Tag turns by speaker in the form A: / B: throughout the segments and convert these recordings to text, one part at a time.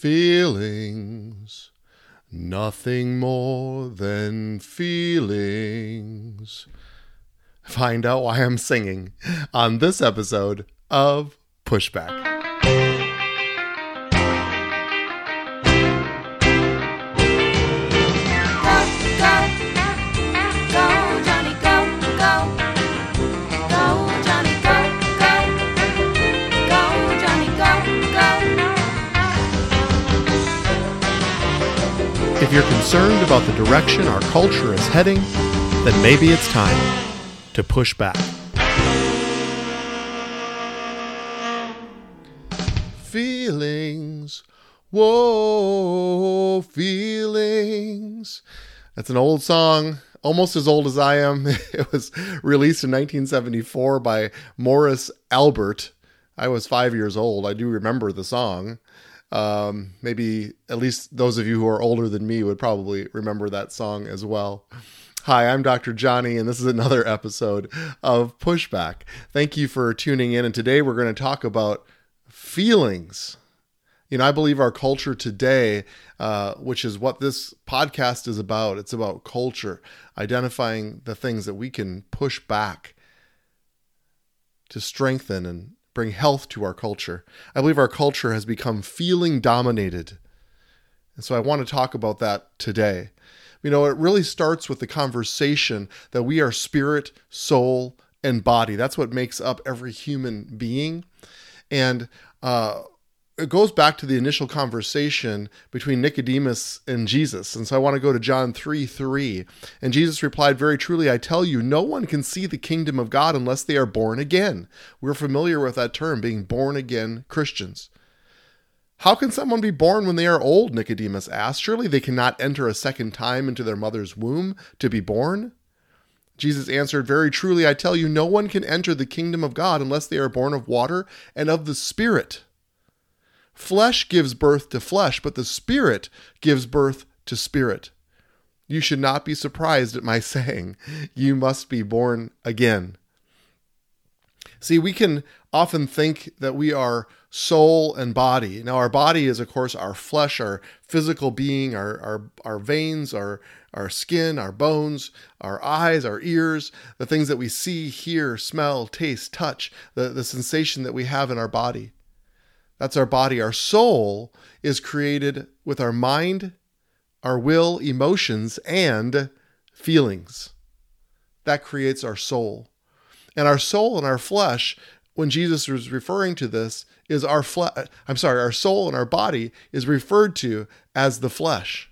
A: Feelings, nothing more than feelings. Find out why I'm singing on this episode of Pushback. If you're concerned about the direction our culture is heading, then maybe it's time to push back. Feelings, whoa, feelings. That's an old song, almost as old as I am. It was released in 1974 by Morris Albert. I was five years old. I do remember the song. Um, maybe at least those of you who are older than me would probably remember that song as well. Hi, I'm Dr. Johnny, and this is another episode of Pushback. Thank you for tuning in. And today we're going to talk about feelings. You know, I believe our culture today, uh, which is what this podcast is about, it's about culture, identifying the things that we can push back to strengthen and bring health to our culture. I believe our culture has become feeling dominated. And so I want to talk about that today. You know, it really starts with the conversation that we are spirit, soul, and body. That's what makes up every human being. And uh, it goes back to the initial conversation between Nicodemus and Jesus. And so I want to go to John 3 3. And Jesus replied, Very truly, I tell you, no one can see the kingdom of God unless they are born again. We're familiar with that term, being born again Christians. How can someone be born when they are old? Nicodemus asked. Surely they cannot enter a second time into their mother's womb to be born. Jesus answered, Very truly, I tell you, no one can enter the kingdom of God unless they are born of water and of the Spirit. Flesh gives birth to flesh, but the Spirit gives birth to spirit. You should not be surprised at my saying, You must be born again. See, we can often think that we are soul and body. Now, our body is, of course, our flesh, our physical being, our, our, our veins, our, our skin, our bones, our eyes, our ears, the things that we see, hear, smell, taste, touch, the, the sensation that we have in our body. That's our body. Our soul is created with our mind, our will, emotions, and feelings. That creates our soul. And our soul and our flesh, when Jesus was referring to this, is our flesh. I'm sorry, our soul and our body is referred to as the flesh.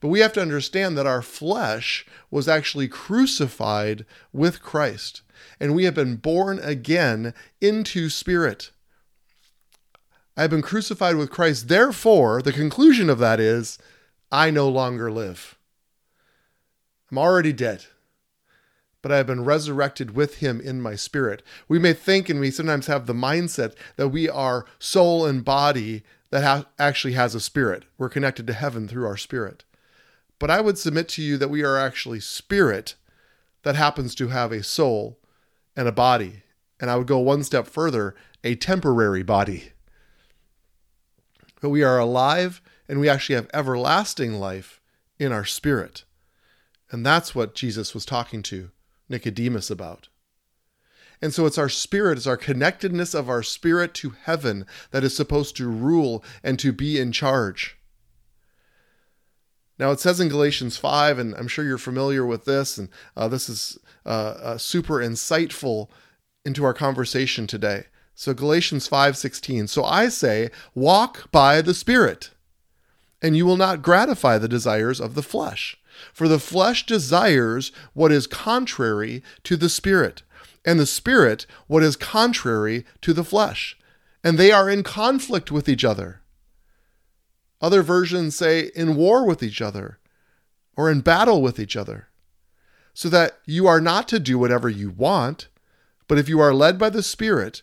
A: But we have to understand that our flesh was actually crucified with Christ, and we have been born again into spirit. I have been crucified with Christ. Therefore, the conclusion of that is, I no longer live. I'm already dead, but I have been resurrected with him in my spirit. We may think and we sometimes have the mindset that we are soul and body that ha- actually has a spirit. We're connected to heaven through our spirit. But I would submit to you that we are actually spirit that happens to have a soul and a body. And I would go one step further a temporary body but we are alive and we actually have everlasting life in our spirit. And that's what Jesus was talking to Nicodemus about. And so it's our spirit, it's our connectedness of our spirit to heaven that is supposed to rule and to be in charge. Now it says in Galatians 5, and I'm sure you're familiar with this, and uh, this is uh, uh, super insightful into our conversation today. So Galatians 5:16. So I say, walk by the Spirit, and you will not gratify the desires of the flesh. For the flesh desires what is contrary to the Spirit, and the Spirit what is contrary to the flesh. And they are in conflict with each other. Other versions say in war with each other or in battle with each other. So that you are not to do whatever you want, but if you are led by the Spirit,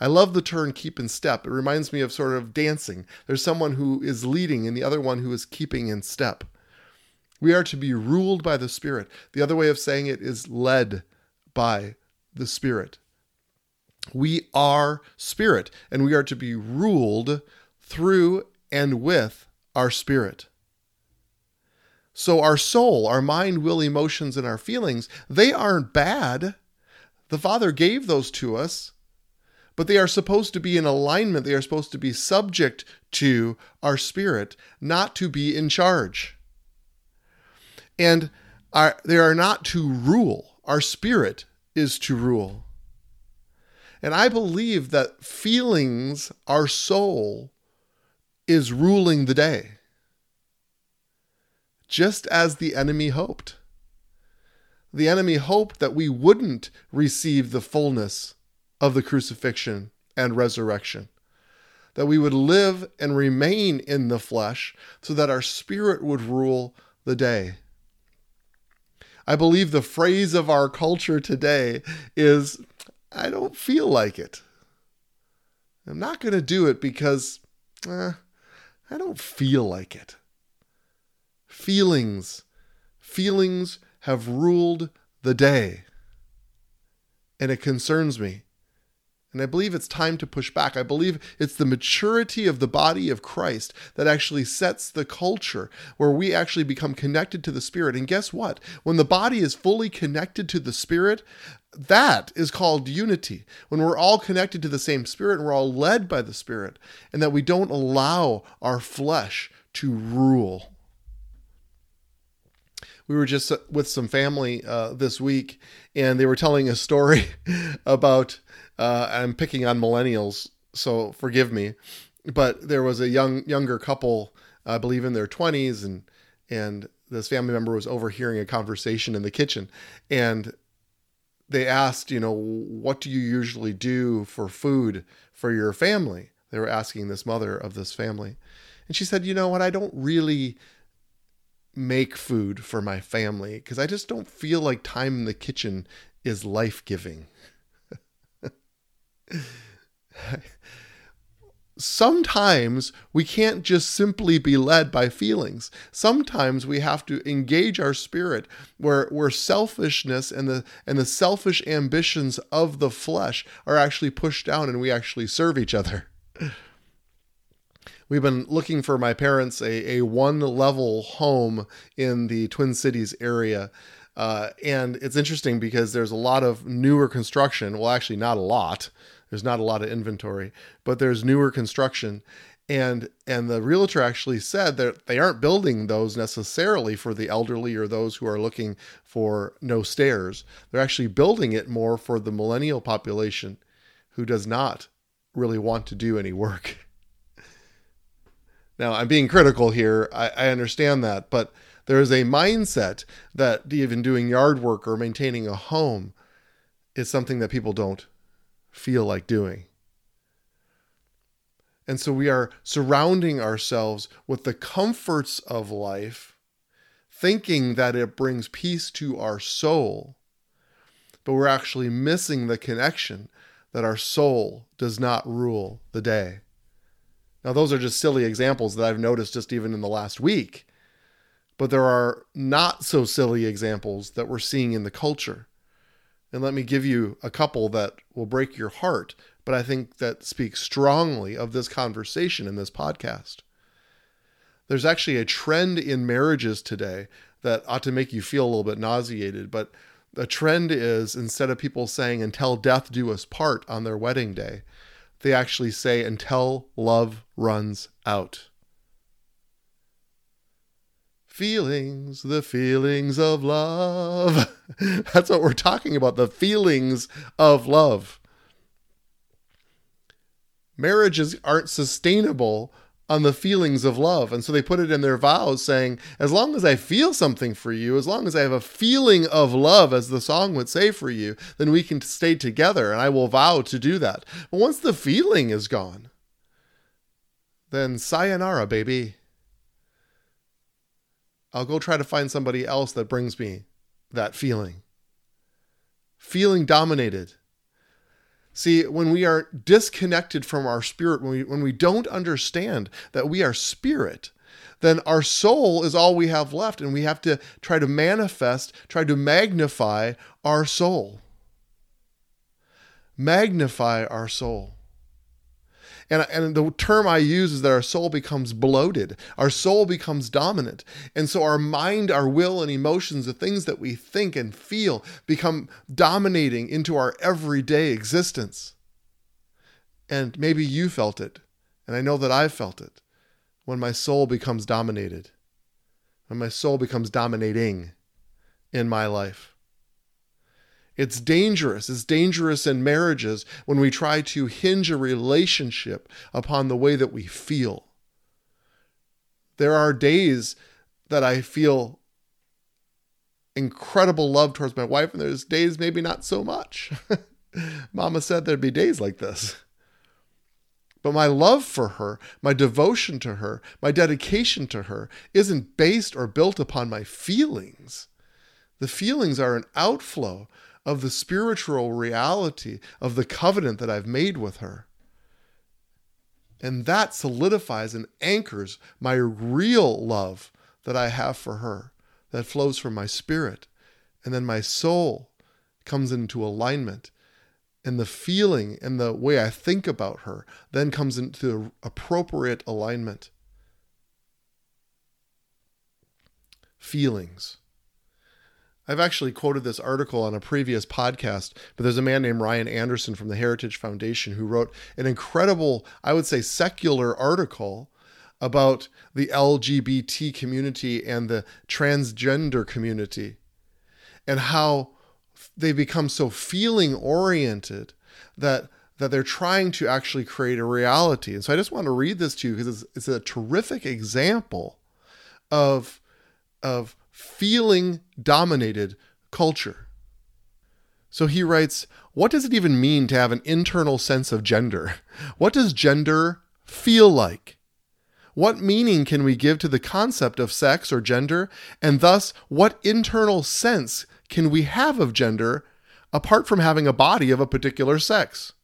A: I love the term keep in step. It reminds me of sort of dancing. There's someone who is leading and the other one who is keeping in step. We are to be ruled by the Spirit. The other way of saying it is led by the Spirit. We are spirit, and we are to be ruled through and with our spirit. So, our soul, our mind, will, emotions, and our feelings, they aren't bad. The Father gave those to us, but they are supposed to be in alignment. They are supposed to be subject to our spirit, not to be in charge. And our, they are not to rule. Our spirit is to rule. And I believe that feelings, our soul, is ruling the day just as the enemy hoped. The enemy hoped that we wouldn't receive the fullness of the crucifixion and resurrection, that we would live and remain in the flesh so that our spirit would rule the day. I believe the phrase of our culture today is I don't feel like it. I'm not going to do it because eh, I don't feel like it. Feelings. Feelings have ruled the day. And it concerns me. And I believe it's time to push back. I believe it's the maturity of the body of Christ that actually sets the culture where we actually become connected to the Spirit. And guess what? When the body is fully connected to the Spirit, that is called unity. When we're all connected to the same Spirit and we're all led by the Spirit, and that we don't allow our flesh to rule we were just with some family uh, this week, and they were telling a story about. Uh, I'm picking on millennials, so forgive me, but there was a young younger couple, I believe in their 20s, and and this family member was overhearing a conversation in the kitchen, and they asked, you know, what do you usually do for food for your family? They were asking this mother of this family. And she said, you know what, I don't really make food for my family because I just don't feel like time in the kitchen is life giving. Sometimes we can't just simply be led by feelings. Sometimes we have to engage our spirit where, where selfishness and the and the selfish ambitions of the flesh are actually pushed down and we actually serve each other. we've been looking for my parents a, a one level home in the Twin Cities area. Uh, and it's interesting because there's a lot of newer construction. Well, actually, not a lot. There's not a lot of inventory, but there's newer construction. And and the realtor actually said that they aren't building those necessarily for the elderly or those who are looking for no stairs. They're actually building it more for the millennial population who does not really want to do any work. Now, I'm being critical here. I, I understand that, but there is a mindset that even doing yard work or maintaining a home is something that people don't feel like doing. And so we are surrounding ourselves with the comforts of life, thinking that it brings peace to our soul, but we're actually missing the connection that our soul does not rule the day. Now, those are just silly examples that I've noticed just even in the last week. But there are not so silly examples that we're seeing in the culture. And let me give you a couple that will break your heart, but I think that speaks strongly of this conversation in this podcast. There's actually a trend in marriages today that ought to make you feel a little bit nauseated, but the trend is instead of people saying until death do us part on their wedding day, they actually say until love runs out. Feelings, the feelings of love. That's what we're talking about the feelings of love. Marriages aren't sustainable on the feelings of love. And so they put it in their vows saying, as long as I feel something for you, as long as I have a feeling of love, as the song would say for you, then we can stay together and I will vow to do that. But once the feeling is gone, then sayonara, baby. I'll go try to find somebody else that brings me that feeling. Feeling dominated. See, when we are disconnected from our spirit, when we, when we don't understand that we are spirit, then our soul is all we have left, and we have to try to manifest, try to magnify our soul. Magnify our soul. And, and the term I use is that our soul becomes bloated, our soul becomes dominant. And so our mind, our will, and emotions, the things that we think and feel, become dominating into our everyday existence. And maybe you felt it, and I know that I've felt it when my soul becomes dominated, when my soul becomes dominating in my life. It's dangerous. It's dangerous in marriages when we try to hinge a relationship upon the way that we feel. There are days that I feel incredible love towards my wife, and there's days maybe not so much. Mama said there'd be days like this. But my love for her, my devotion to her, my dedication to her isn't based or built upon my feelings. The feelings are an outflow of the spiritual reality of the covenant that I've made with her. And that solidifies and anchors my real love that I have for her that flows from my spirit. And then my soul comes into alignment and the feeling and the way I think about her then comes into appropriate alignment. Feelings. I've actually quoted this article on a previous podcast, but there's a man named Ryan Anderson from the Heritage Foundation who wrote an incredible, I would say, secular article about the LGBT community and the transgender community and how they become so feeling oriented that that they're trying to actually create a reality. And so I just want to read this to you because it's, it's a terrific example of of feeling dominated culture. So he writes, What does it even mean to have an internal sense of gender? What does gender feel like? What meaning can we give to the concept of sex or gender? And thus, what internal sense can we have of gender apart from having a body of a particular sex?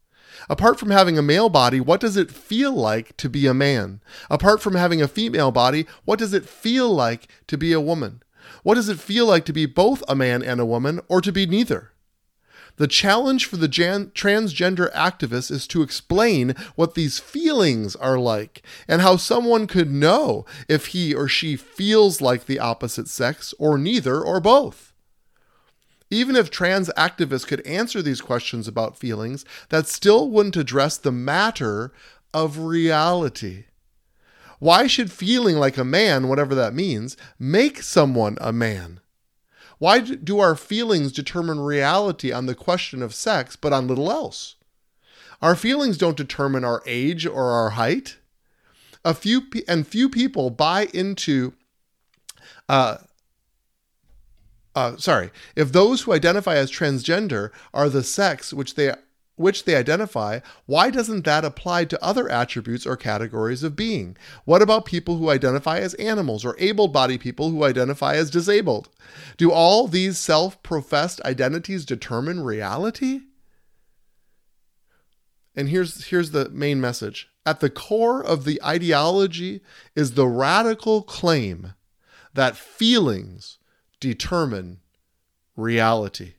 A: Apart from having a male body, what does it feel like to be a man? Apart from having a female body, what does it feel like to be a woman? What does it feel like to be both a man and a woman, or to be neither? The challenge for the jan- transgender activists is to explain what these feelings are like and how someone could know if he or she feels like the opposite sex or neither or both. Even if trans activists could answer these questions about feelings, that still wouldn't address the matter of reality. Why should feeling like a man, whatever that means, make someone a man? Why do our feelings determine reality on the question of sex, but on little else? Our feelings don't determine our age or our height. A few and few people buy into uh, uh, sorry, if those who identify as transgender are the sex which they which they identify, why doesn't that apply to other attributes or categories of being? What about people who identify as animals or able bodied people who identify as disabled? Do all these self professed identities determine reality? And here's, here's the main message. At the core of the ideology is the radical claim that feelings determine reality.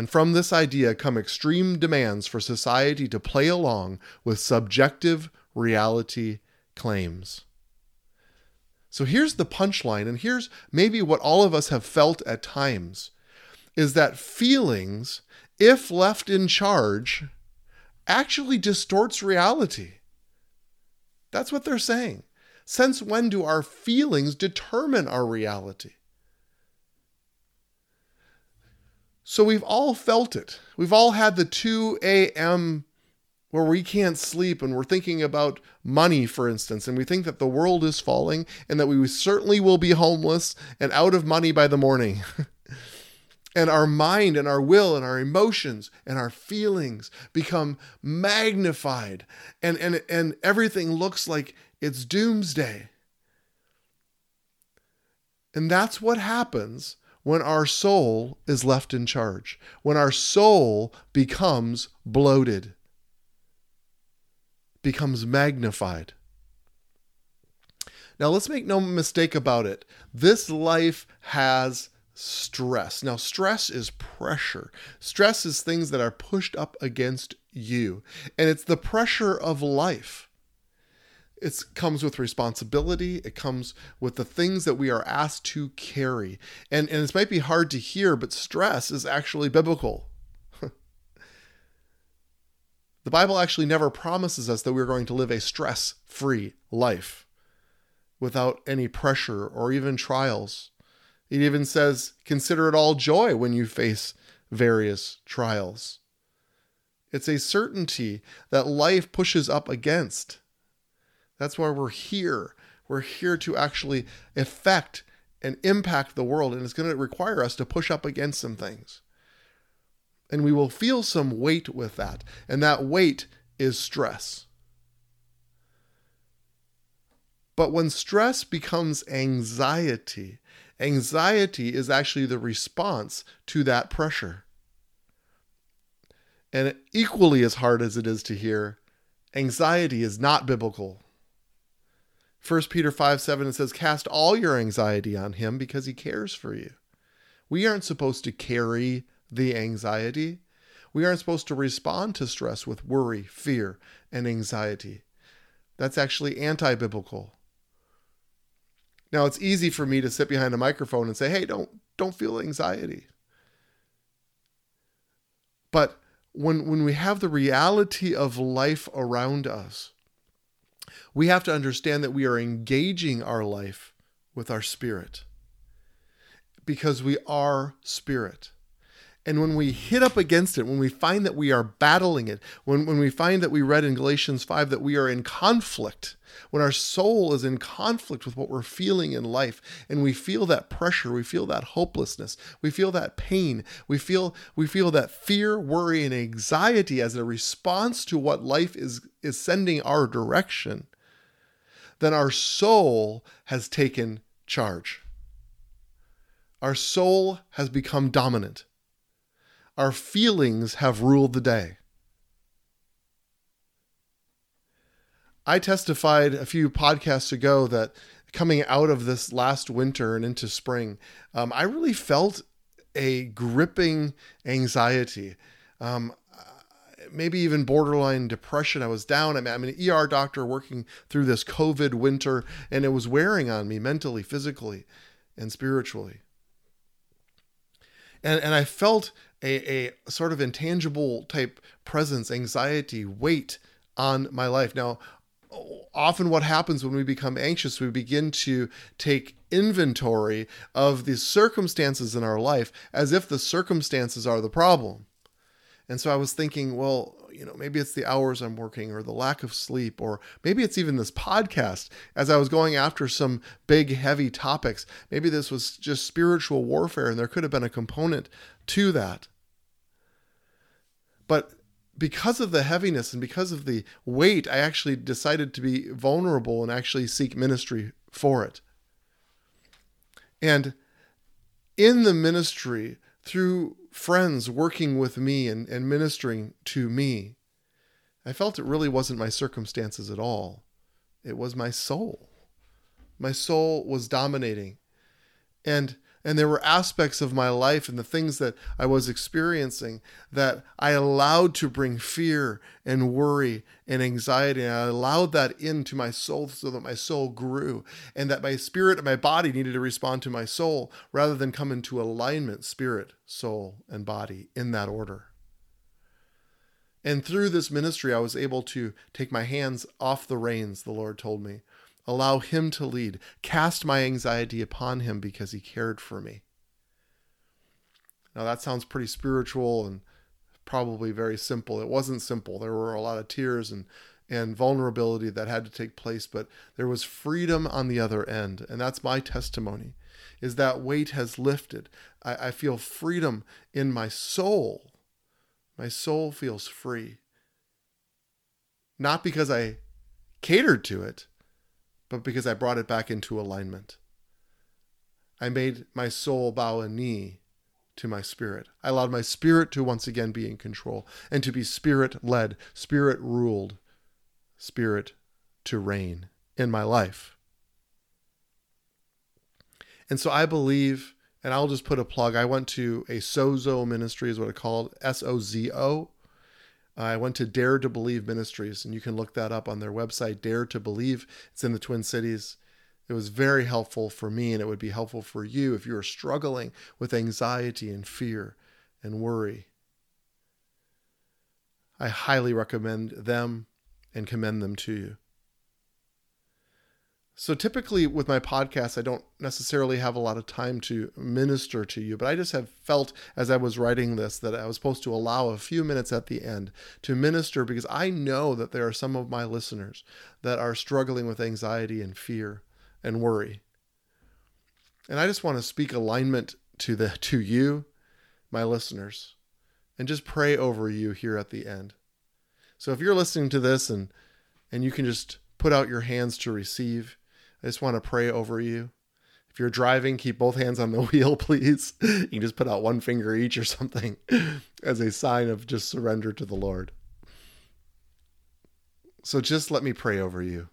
A: And from this idea come extreme demands for society to play along with subjective reality claims. So here's the punchline, and here's maybe what all of us have felt at times is that feelings, if left in charge, actually distorts reality. That's what they're saying. Since when do our feelings determine our reality? So we've all felt it. We've all had the 2 a.m. where we can't sleep and we're thinking about money, for instance, and we think that the world is falling and that we certainly will be homeless and out of money by the morning. and our mind and our will and our emotions and our feelings become magnified and and and everything looks like it's doomsday. And that's what happens when our soul is left in charge, when our soul becomes bloated, becomes magnified. Now, let's make no mistake about it. This life has stress. Now, stress is pressure. Stress is things that are pushed up against you, and it's the pressure of life. It comes with responsibility. It comes with the things that we are asked to carry. And, and this might be hard to hear, but stress is actually biblical. the Bible actually never promises us that we're going to live a stress free life without any pressure or even trials. It even says, consider it all joy when you face various trials. It's a certainty that life pushes up against. That's why we're here. We're here to actually affect and impact the world, and it's going to require us to push up against some things. And we will feel some weight with that, and that weight is stress. But when stress becomes anxiety, anxiety is actually the response to that pressure. And equally as hard as it is to hear, anxiety is not biblical. 1 Peter 5 7 it says, Cast all your anxiety on him because he cares for you. We aren't supposed to carry the anxiety. We aren't supposed to respond to stress with worry, fear, and anxiety. That's actually anti biblical. Now it's easy for me to sit behind a microphone and say, "Hey, don't don't feel anxiety." But when when we have the reality of life around us, we have to understand that we are engaging our life with our spirit because we are spirit. And when we hit up against it, when we find that we are battling it, when, when we find that we read in Galatians 5 that we are in conflict, when our soul is in conflict with what we're feeling in life, and we feel that pressure, we feel that hopelessness, we feel that pain, we feel we feel that fear, worry, and anxiety as a response to what life is, is sending our direction, then our soul has taken charge. Our soul has become dominant our feelings have ruled the day. I testified a few podcasts ago that coming out of this last winter and into spring, um, I really felt a gripping anxiety. Um, maybe even borderline depression. I was down. I'm, an ER doctor working through this COVID winter, and it was wearing on me mentally, physically, and spiritually. And, and I felt a, a sort of intangible type presence, anxiety, weight on my life. Now, often what happens when we become anxious, we begin to take inventory of the circumstances in our life as if the circumstances are the problem. And so I was thinking, well, you know, maybe it's the hours I'm working or the lack of sleep, or maybe it's even this podcast. As I was going after some big, heavy topics, maybe this was just spiritual warfare and there could have been a component to that. But because of the heaviness and because of the weight, I actually decided to be vulnerable and actually seek ministry for it. And in the ministry, through friends working with me and, and ministering to me, I felt it really wasn't my circumstances at all. It was my soul. My soul was dominating. And and there were aspects of my life and the things that I was experiencing that I allowed to bring fear and worry and anxiety. And I allowed that into my soul so that my soul grew and that my spirit and my body needed to respond to my soul rather than come into alignment spirit, soul, and body in that order. And through this ministry, I was able to take my hands off the reins, the Lord told me, Allow Him to lead. Cast my anxiety upon Him because He cared for me. Now, that sounds pretty spiritual and probably very simple. It wasn't simple. There were a lot of tears and, and vulnerability that had to take place, but there was freedom on the other end. And that's my testimony is that weight has lifted. I, I feel freedom in my soul. My soul feels free. Not because I catered to it, but because I brought it back into alignment. I made my soul bow a knee to my spirit. I allowed my spirit to once again be in control and to be spirit led, spirit ruled, spirit to reign in my life. And so I believe, and I'll just put a plug. I went to a Sozo ministry, is what it's called, S O Z O. I went to Dare to Believe Ministries, and you can look that up on their website, Dare to Believe. It's in the Twin Cities. It was very helpful for me, and it would be helpful for you if you are struggling with anxiety and fear and worry. I highly recommend them and commend them to you. So typically with my podcast, I don't necessarily have a lot of time to minister to you, but I just have felt as I was writing this that I was supposed to allow a few minutes at the end to minister because I know that there are some of my listeners that are struggling with anxiety and fear and worry. And I just want to speak alignment to the to you, my listeners, and just pray over you here at the end. So if you're listening to this and and you can just put out your hands to receive, I just want to pray over you. If you're driving, keep both hands on the wheel, please. You can just put out one finger each or something as a sign of just surrender to the Lord. So just let me pray over you.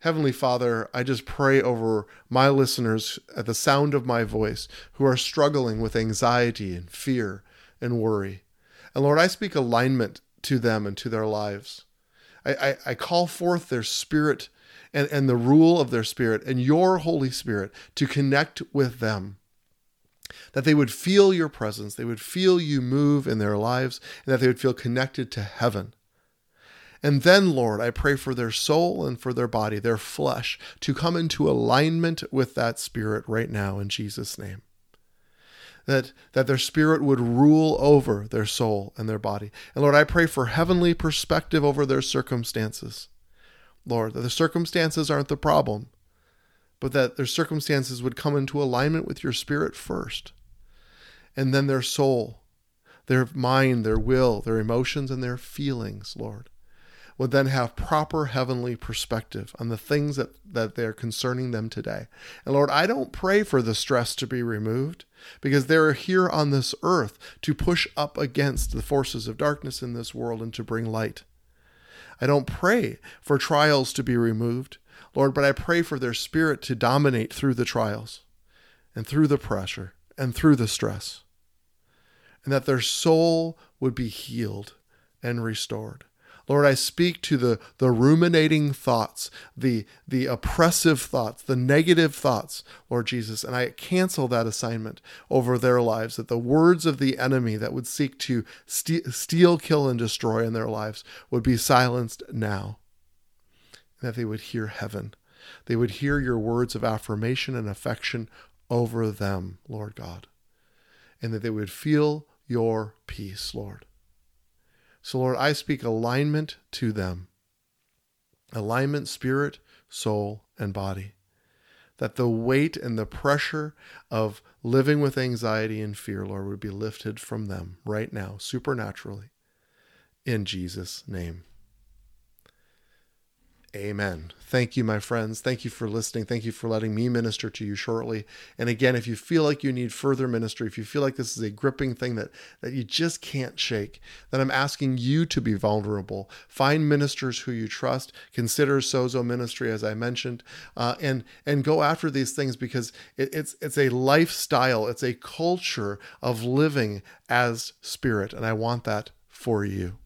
A: Heavenly Father, I just pray over my listeners at the sound of my voice who are struggling with anxiety and fear and worry. And Lord, I speak alignment to them and to their lives. I, I, I call forth their spirit and, and the rule of their spirit and your Holy Spirit to connect with them. That they would feel your presence, they would feel you move in their lives, and that they would feel connected to heaven. And then, Lord, I pray for their soul and for their body, their flesh, to come into alignment with that spirit right now in Jesus' name. That, that their spirit would rule over their soul and their body. And Lord, I pray for heavenly perspective over their circumstances. Lord, that the circumstances aren't the problem, but that their circumstances would come into alignment with your spirit first. And then their soul, their mind, their will, their emotions, and their feelings, Lord would then have proper heavenly perspective on the things that, that they're concerning them today. And Lord, I don't pray for the stress to be removed because they're here on this earth to push up against the forces of darkness in this world and to bring light. I don't pray for trials to be removed, Lord, but I pray for their spirit to dominate through the trials and through the pressure and through the stress, and that their soul would be healed and restored. Lord, I speak to the, the ruminating thoughts, the, the oppressive thoughts, the negative thoughts, Lord Jesus, and I cancel that assignment over their lives, that the words of the enemy that would seek to steal, kill, and destroy in their lives would be silenced now, that they would hear heaven. They would hear your words of affirmation and affection over them, Lord God, and that they would feel your peace, Lord. So, Lord, I speak alignment to them alignment, spirit, soul, and body. That the weight and the pressure of living with anxiety and fear, Lord, would be lifted from them right now, supernaturally. In Jesus' name. Amen. Thank you, my friends. Thank you for listening. Thank you for letting me minister to you shortly. And again, if you feel like you need further ministry, if you feel like this is a gripping thing that, that you just can't shake, then I'm asking you to be vulnerable. Find ministers who you trust. Consider Sozo Ministry, as I mentioned, uh, and and go after these things because it, it's it's a lifestyle. It's a culture of living as spirit, and I want that for you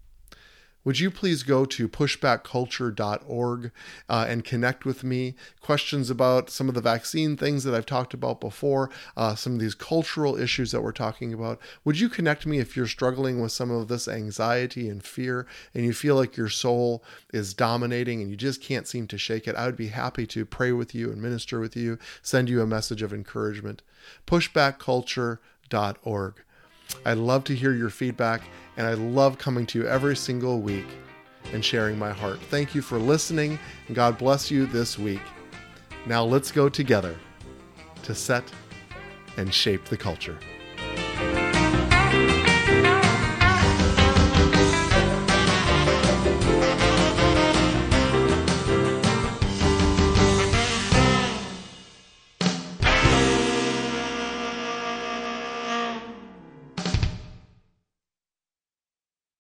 A: would you please go to pushbackculture.org uh, and connect with me? Questions about some of the vaccine things that I've talked about before, uh, some of these cultural issues that we're talking about. Would you connect me if you're struggling with some of this anxiety and fear and you feel like your soul is dominating and you just can't seem to shake it? I would be happy to pray with you and minister with you, send you a message of encouragement. Pushbackculture.org. I'd love to hear your feedback, and I love coming to you every single week and sharing my heart. Thank you for listening, and God bless you this week. Now let's go together to set and shape the culture.